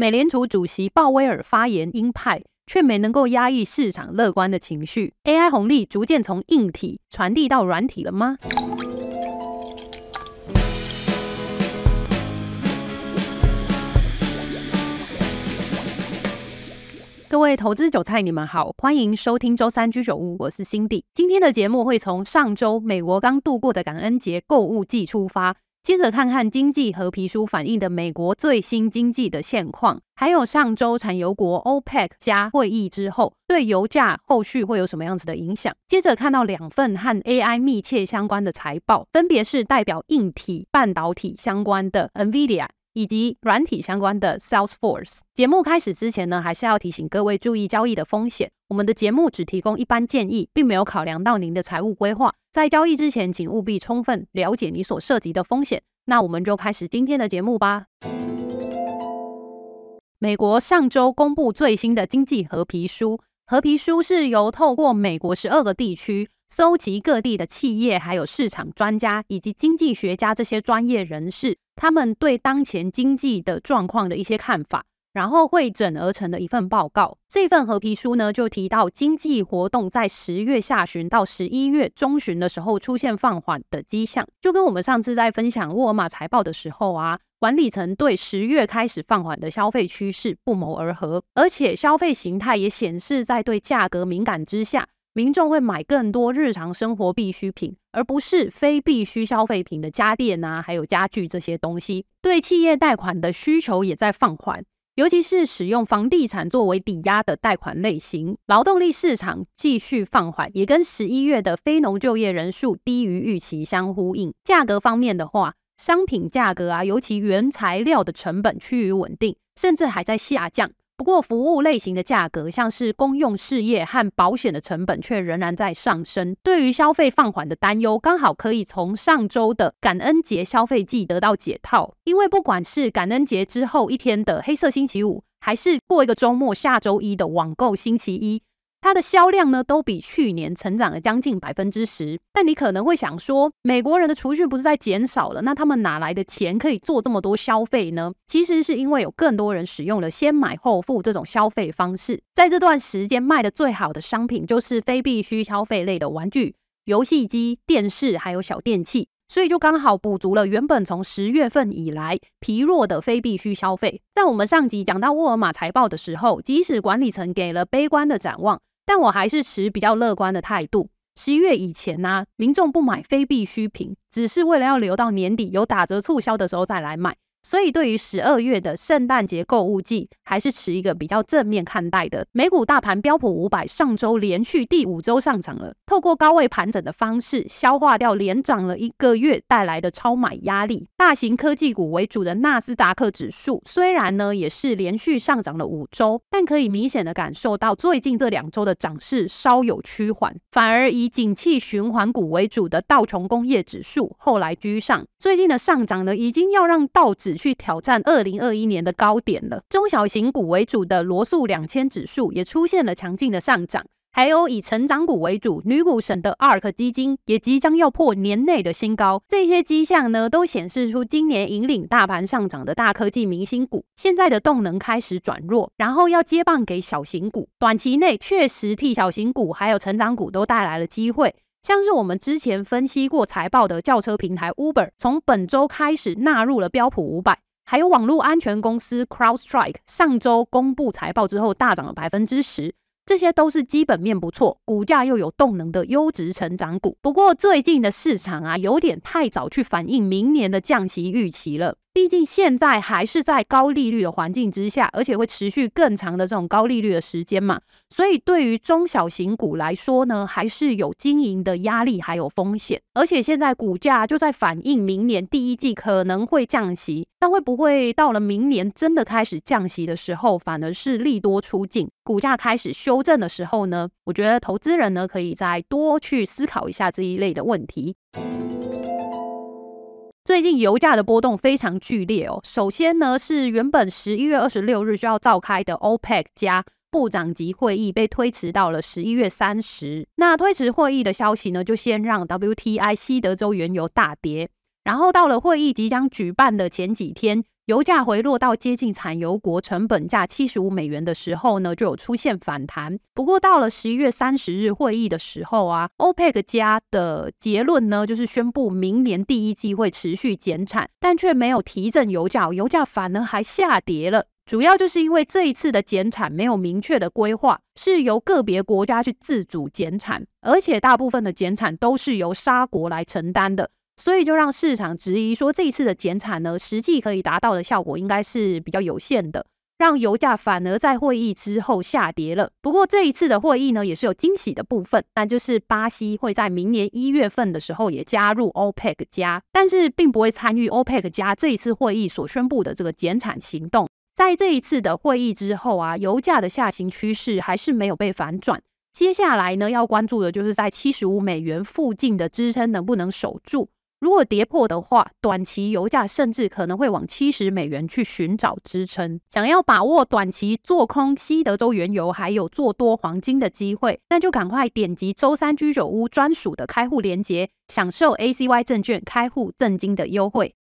美联储主席鲍威尔发言鹰派，却没能够压抑市场乐观的情绪。AI 红利逐渐从硬体传递到软体了吗？各位投资韭菜，你们好，欢迎收听周三居酒屋，我是 Cindy。今天的节目会从上周美国刚度过的感恩节购物季出发，接着看看经济和皮书反映的美国最新经济的现况，还有上周产油国 OPEC 加会议之后对油价后续会有什么样子的影响。接着看到两份和 AI 密切相关的财报，分别是代表硬体半导体相关的 NVIDIA。以及软体相关的 Salesforce。节目开始之前呢，还是要提醒各位注意交易的风险。我们的节目只提供一般建议，并没有考量到您的财务规划。在交易之前，请务必充分了解你所涉及的风险。那我们就开始今天的节目吧。美国上周公布最新的经济褐皮书，褐皮书是由透过美国十二个地区搜集各地的企业、还有市场专家以及经济学家这些专业人士。他们对当前经济的状况的一些看法，然后汇整而成的一份报告。这份褐皮书呢，就提到经济活动在十月下旬到十一月中旬的时候出现放缓的迹象，就跟我们上次在分享沃尔玛财报的时候啊，管理层对十月开始放缓的消费趋势不谋而合，而且消费形态也显示在对价格敏感之下。民众会买更多日常生活必需品，而不是非必需消费品的家电啊，还有家具这些东西。对企业贷款的需求也在放缓，尤其是使用房地产作为抵押的贷款类型。劳动力市场继续放缓，也跟十一月的非农就业人数低于预期相呼应。价格方面的话，商品价格啊，尤其原材料的成本趋于稳定，甚至还在下降。不过，服务类型的价格，像是公用事业和保险的成本，却仍然在上升。对于消费放缓的担忧，刚好可以从上周的感恩节消费季得到解套。因为不管是感恩节之后一天的黑色星期五，还是过一个周末下周一的网购星期一。它的销量呢，都比去年成长了将近百分之十。但你可能会想说，美国人的储蓄不是在减少了，那他们哪来的钱可以做这么多消费呢？其实是因为有更多人使用了先买后付这种消费方式。在这段时间卖的最好的商品就是非必需消费类的玩具、游戏机、电视还有小电器，所以就刚好补足了原本从十月份以来疲弱的非必需消费。在我们上集讲到沃尔玛财报的时候，即使管理层给了悲观的展望。但我还是持比较乐观的态度。十一月以前呢、民众不买非必需品，只是为了要留到年底有打折促销的时候再来买。所以，对于十二月的圣诞节购物季，还是持一个比较正面看待的。美股大盘标普五百上周连续第五周上涨了，透过高位盘整的方式，消化掉连涨了一个月带来的超买压力。大型科技股为主的纳斯达克指数，虽然呢也是连续上涨了五周，但可以明显的感受到最近这两周的涨势稍有趋缓，反而以景气循环股为主的道琼工业指数后来居上。最近的上涨呢，已经要让道指去挑战二零二一年的高点了。中小型股为主的罗素两千指数也出现了强劲的上涨，还有以成长股为主女股神的 ARK 基金也即将要破年内的新高。这些迹象呢，都显示出今年引领大盘上涨的大科技明星股现在的动能开始转弱，然后要接棒给小型股。短期内确实替小型股还有成长股都带来了机会。像是我们之前分析过财报的轿车平台 Uber，从本周开始纳入了标普五百，还有网络安全公司 CrowdStrike，上周公布财报之后大涨了百分之十，这些都是基本面不错、股价又有动能的优质成长股。不过最近的市场啊，有点太早去反映明年的降息预期了。毕竟现在还是在高利率的环境之下，而且会持续更长的这种高利率的时间嘛，所以对于中小型股来说呢，还是有经营的压力还有风险。而且现在股价就在反映明年第一季可能会降息，但会不会到了明年真的开始降息的时候，反而是利多出尽，股价开始修正的时候呢？我觉得投资人呢，可以再多去思考一下这一类的问题。最近油价的波动非常剧烈哦。首先呢，是原本十一月二十六日就要召开的 OPEC 加部长级会议被推迟到了十一月三十。那推迟会议的消息呢，就先让 WTI 西德州原油大跌。然后到了会议即将举办的前几天，油价回落到接近产油国成本价七十五美元的时候呢，就有出现反弹。不过到了十一月三十日会议的时候啊，OPEC 加的结论呢，就是宣布明年第一季会持续减产，但却没有提振油价，油价反而还下跌了。主要就是因为这一次的减产没有明确的规划，是由个别国家去自主减产，而且大部分的减产都是由沙国来承担的。所以就让市场质疑说，这一次的减产呢，实际可以达到的效果应该是比较有限的，让油价反而在会议之后下跌了。不过这一次的会议呢，也是有惊喜的部分，那就是巴西会在明年一月份的时候也加入 OPEC 加，但是并不会参与 OPEC 加这一次会议所宣布的这个减产行动。在这一次的会议之后啊，油价的下行趋势还是没有被反转。接下来呢，要关注的就是在七十五美元附近的支撑能不能守住。如果跌破的话，短期油价甚至可能会往七十美元去寻找支撑。想要把握短期做空西德州原油，还有做多黄金的机会，那就赶快点击周三居酒屋专属的开户链接，享受 ACY 证券开户赠金的优惠。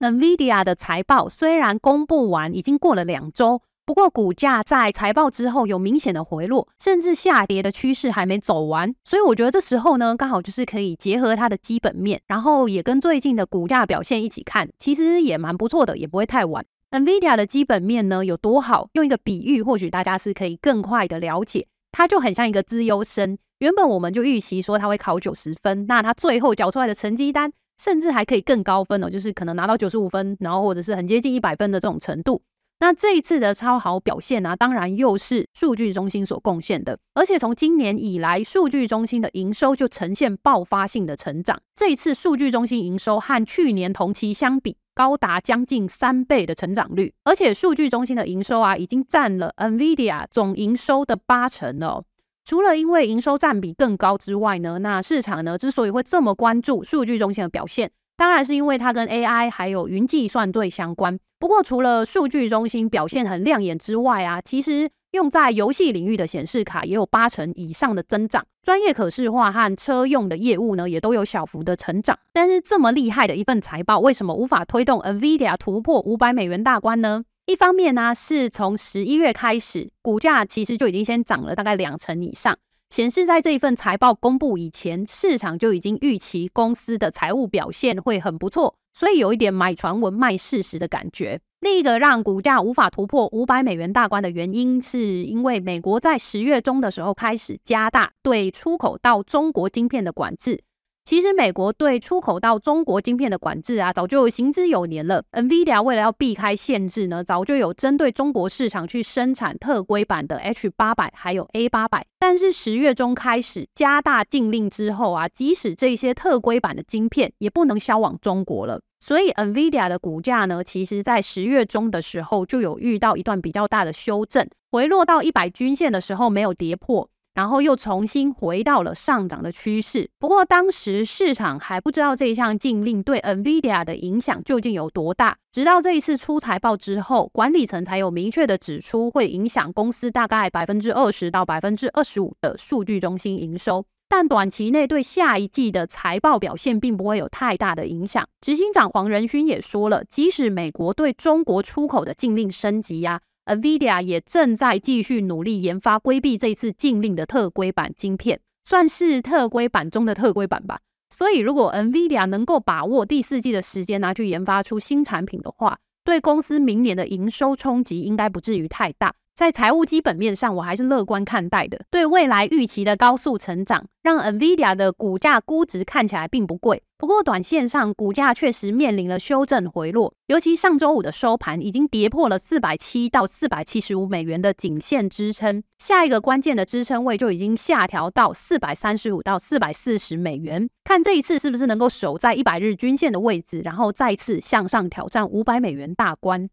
NVIDIA 的财报虽然公布完，已经过了两周。不过，股价在财报之后有明显的回落，甚至下跌的趋势还没走完，所以我觉得这时候呢，刚好就是可以结合它的基本面，然后也跟最近的股价表现一起看，其实也蛮不错的，也不会太晚。NVIDIA 的基本面呢有多好？用一个比喻，或许大家是可以更快的了解，它就很像一个资优生，原本我们就预期说他会考九十分，那他最后缴出来的成绩单，甚至还可以更高分哦，就是可能拿到九十五分，然后或者是很接近一百分的这种程度。那这一次的超好表现呢、啊，当然又是数据中心所贡献的。而且从今年以来，数据中心的营收就呈现爆发性的成长。这一次数据中心营收和去年同期相比，高达将近三倍的成长率。而且数据中心的营收啊，已经占了 NVIDIA 总营收的八成了、哦。除了因为营收占比更高之外呢，那市场呢之所以会这么关注数据中心的表现，当然是因为它跟 AI 还有云计算对相关。不过，除了数据中心表现很亮眼之外啊，其实用在游戏领域的显示卡也有八成以上的增长。专业可视化和车用的业务呢，也都有小幅的成长。但是这么厉害的一份财报，为什么无法推动 NVIDIA 突破五百美元大关呢？一方面呢，是从十一月开始，股价其实就已经先涨了大概两成以上。显示在这一份财报公布以前，市场就已经预期公司的财务表现会很不错，所以有一点买传闻卖事实的感觉。另一个让股价无法突破五百美元大关的原因，是因为美国在十月中的时候开始加大对出口到中国晶片的管制。其实，美国对出口到中国晶片的管制啊，早就行之有年了。NVIDIA 为了要避开限制呢，早就有针对中国市场去生产特规版的 H 八百还有 A 八百。但是十月中开始加大禁令之后啊，即使这些特规版的晶片也不能销往中国了。所以，NVIDIA 的股价呢，其实在十月中的时候就有遇到一段比较大的修正，回落到一百均线的时候没有跌破。然后又重新回到了上涨的趋势。不过当时市场还不知道这一项禁令对 NVIDIA 的影响究竟有多大。直到这一次出财报之后，管理层才有明确的指出会影响公司大概百分之二十到百分之二十五的数据中心营收。但短期内对下一季的财报表现并不会有太大的影响。执行长黄仁勋也说了，即使美国对中国出口的禁令升级呀、NVIDIA 也正在继续努力研发规避这次禁令的特规版晶片，算是特规版中的特规版吧。所以，如果 NVIDIA 能够把握第四季的时间拿去研发出新产品的话，对公司明年的营收冲击应该不至于太大。在财务基本面上，我还是乐观看待的。对未来预期的高速成长，让 NVIDIA 的股价估值看起来并不贵。不过，短线上股价确实面临了修正回落，尤其上周五的收盘已经跌破了四百七到四百七十五美元的颈线支撑，下一个关键的支撑位就已经下调到四百三十五到四百四十美元。看这一次是不是能够守在一百日均线的位置，然后再次向上挑战五百美元大关。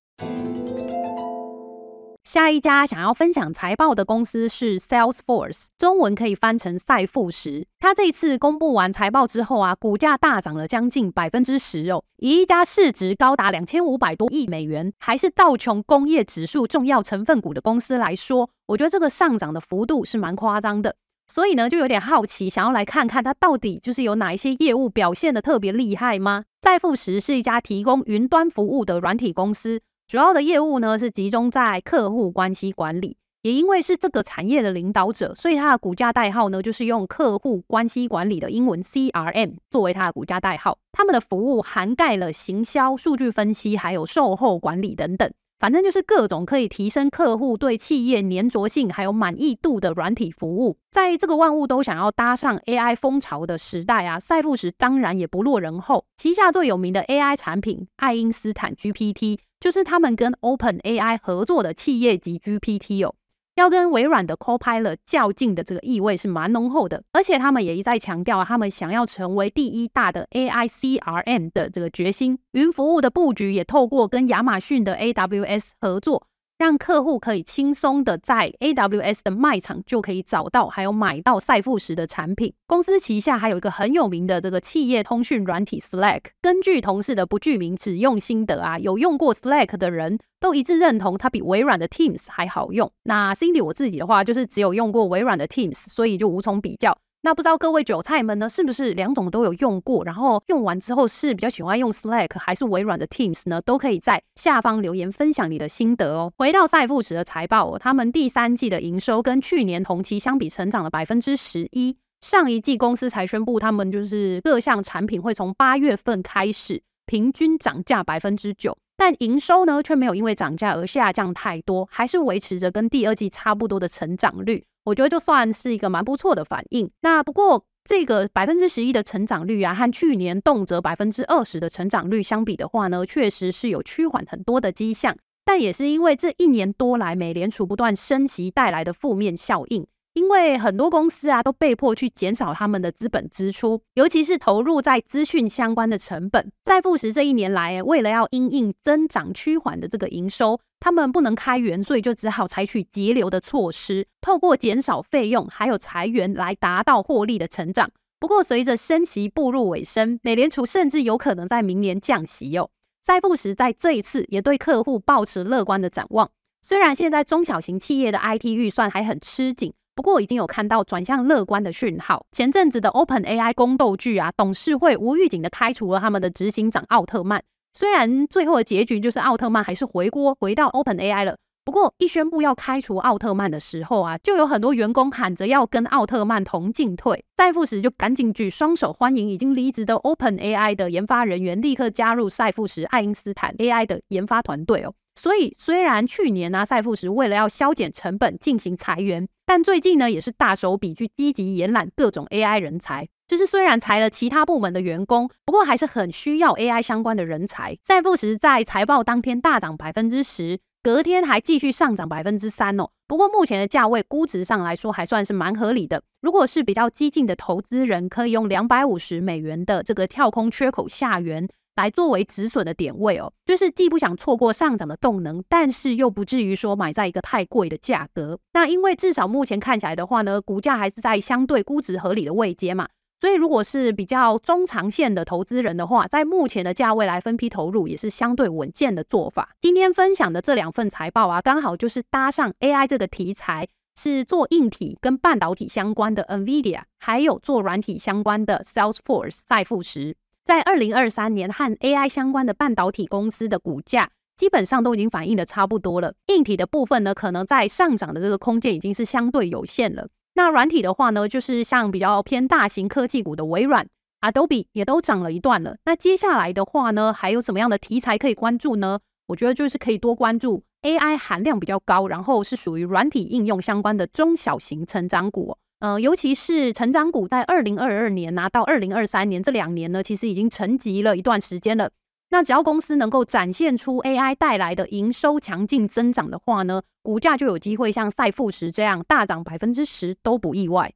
下一家想要分享财报的公司是 Salesforce，中文可以翻成赛富时。它这一次公布完财报之后啊，股价大涨了将近百分之十哦。以一家市值高达两千五百多亿美元，还是道琼工业指数重要成分股的公司来说，我觉得这个上涨的幅度是蛮夸张的。所以呢，就有点好奇，想要来看看它到底就是有哪一些业务表现的特别厉害吗？赛富时是一家提供云端服务的软体公司，主要的业务呢是集中在客户关系管理。也因为是这个产业的领导者，所以它的股价代号呢就是用客户关系管理的英文 CRM 作为它的股价代号。他们的服务涵盖了行销、数据分析，还有售后管理等等。反正就是各种可以提升客户对企业粘着性还有满意度的软体服务，在这个万物都想要搭上 AI 风潮的时代啊，赛富时当然也不落人后。旗下最有名的 AI 产品爱因斯坦 GPT，就是他们跟 OpenAI 合作的企业级 GPT 哦。要跟微软的 Copilot 较劲的这个意味是蛮浓厚的，而且他们也一再强调，他们想要成为第一大的 AI CRM 的这个决心。云服务的布局也透过跟亚马逊的 AWS 合作。让客户可以轻松的在 AWS 的卖场就可以找到，还有买到赛富时的产品。公司旗下还有一个很有名的这个企业通讯软体 Slack。根据同事的不具名只用心得啊，有用过 Slack 的人都一致认同它比微软的 Teams 还好用。那 Cindy 我自己的话，就是只有用过微软的 Teams，所以就无从比较。那不知道各位韭菜们呢，是不是两种都有用过？然后用完之后是比较喜欢用 Slack 还是微软的 Teams 呢？都可以在下方留言分享你的心得哦。回到赛富时的财报哦，他们第三季的营收跟去年同期相比成长了百分之十一。上一季公司才宣布，他们就是各项产品会从八月份开始平均涨价百分之九，但营收呢却没有因为涨价而下降太多，还是维持着跟第二季差不多的成长率。我觉得就算是一个蛮不错的反应。那不过这个百分之十一的成长率啊，和去年动辄百分之二十的成长率相比的话呢，确实是有趋缓很多的迹象。但也是因为这一年多来美联储不断升息带来的负面效应。因为很多公司啊都被迫去减少他们的资本支出，尤其是投入在资讯相关的成本。在富时这一年来，为了要因应增长趋缓的这个营收，他们不能开源，所以就只好采取节流的措施，透过减少费用还有裁员来达到获利的成长。不过，随着升息步入尾声，美联储甚至有可能在明年降息哦。在富时在这一次也对客户抱持乐观的展望，虽然现在中小型企业的 IT 预算还很吃紧。不过已经有看到转向乐观的讯号。前阵子的 OpenAI 宫斗剧啊，董事会无预警的开除了他们的执行长奥特曼。虽然最后的结局就是奥特曼还是回锅回到 OpenAI 了，不过一宣布要开除奥特曼的时候啊，就有很多员工喊着要跟奥特曼同进退。赛富时就赶紧举双手欢迎已经离职的 OpenAI 的研发人员立刻加入赛富时爱因斯坦 AI 的研发团队哦。所以，虽然去年呢、啊，赛富时为了要削减成本进行裁员，但最近呢，也是大手笔去积极延揽各种 AI 人才。就是虽然裁了其他部门的员工，不过还是很需要 AI 相关的人才。赛富时在财报当天大涨百分之十，隔天还继续上涨百分之三哦。不过目前的价位估值上来说，还算是蛮合理的。如果是比较激进的投资人，可以用两百五十美元的这个跳空缺口下缘。来作为止损的点位哦，就是既不想错过上涨的动能，但是又不至于说买在一个太贵的价格。那因为至少目前看起来的话呢，股价还是在相对估值合理的位阶嘛，所以如果是比较中长线的投资人的话，在目前的价位来分批投入也是相对稳健的做法。今天分享的这两份财报啊，刚好就是搭上 AI 这个题材，是做硬体跟半导体相关的 NVIDIA，还有做软体相关的 Salesforce 赛富时。在二零二三年和 AI 相关的半导体公司的股价基本上都已经反映的差不多了。硬体的部分呢，可能在上涨的这个空间已经是相对有限了。那软体的话呢，就是像比较偏大型科技股的微软、Adobe 也都涨了一段了。那接下来的话呢，还有什么样的题材可以关注呢？我觉得就是可以多关注 AI 含量比较高，然后是属于软体应用相关的中小型成长股。呃，尤其是成长股，在二零二二年拿到二零二三年这两年呢，其实已经沉寂了一段时间了。那只要公司能够展现出 AI 带来的营收强劲增长的话呢，股价就有机会像赛富时这样大涨百分之十都不意外。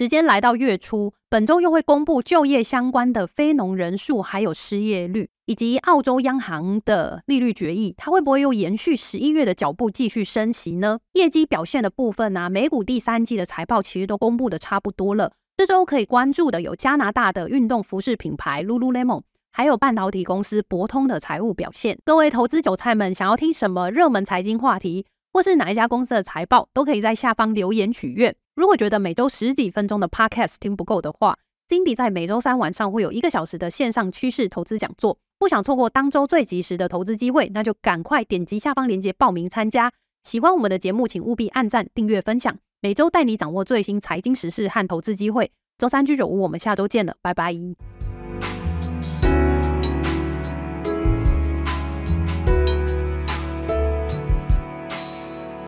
时间来到月初，本周又会公布就业相关的非农人数，还有失业率，以及澳洲央行的利率决议，它会不会又延续十一月的脚步继续升息呢？业绩表现的部分呢、美股第三季的财报其实都公布的差不多了。这周可以关注的有加拿大的运动服饰品牌 Lululemon，还有半导体公司博通的财务表现。各位投资韭菜们，想要听什么热门财经话题？或是哪一家公司的财报，都可以在下方留言取阅。如果觉得每周十几分钟的 Podcast 听不够的话，Cindy 在每周三晚上会有一个小时的线上趋势投资讲座。不想错过当周最及时的投资机会，那就赶快点击下方链接报名参加。喜欢我们的节目，请务必按赞、订阅、分享。每周带你掌握最新财经时事和投资机会。周三居酒屋，我们下周见了，拜拜。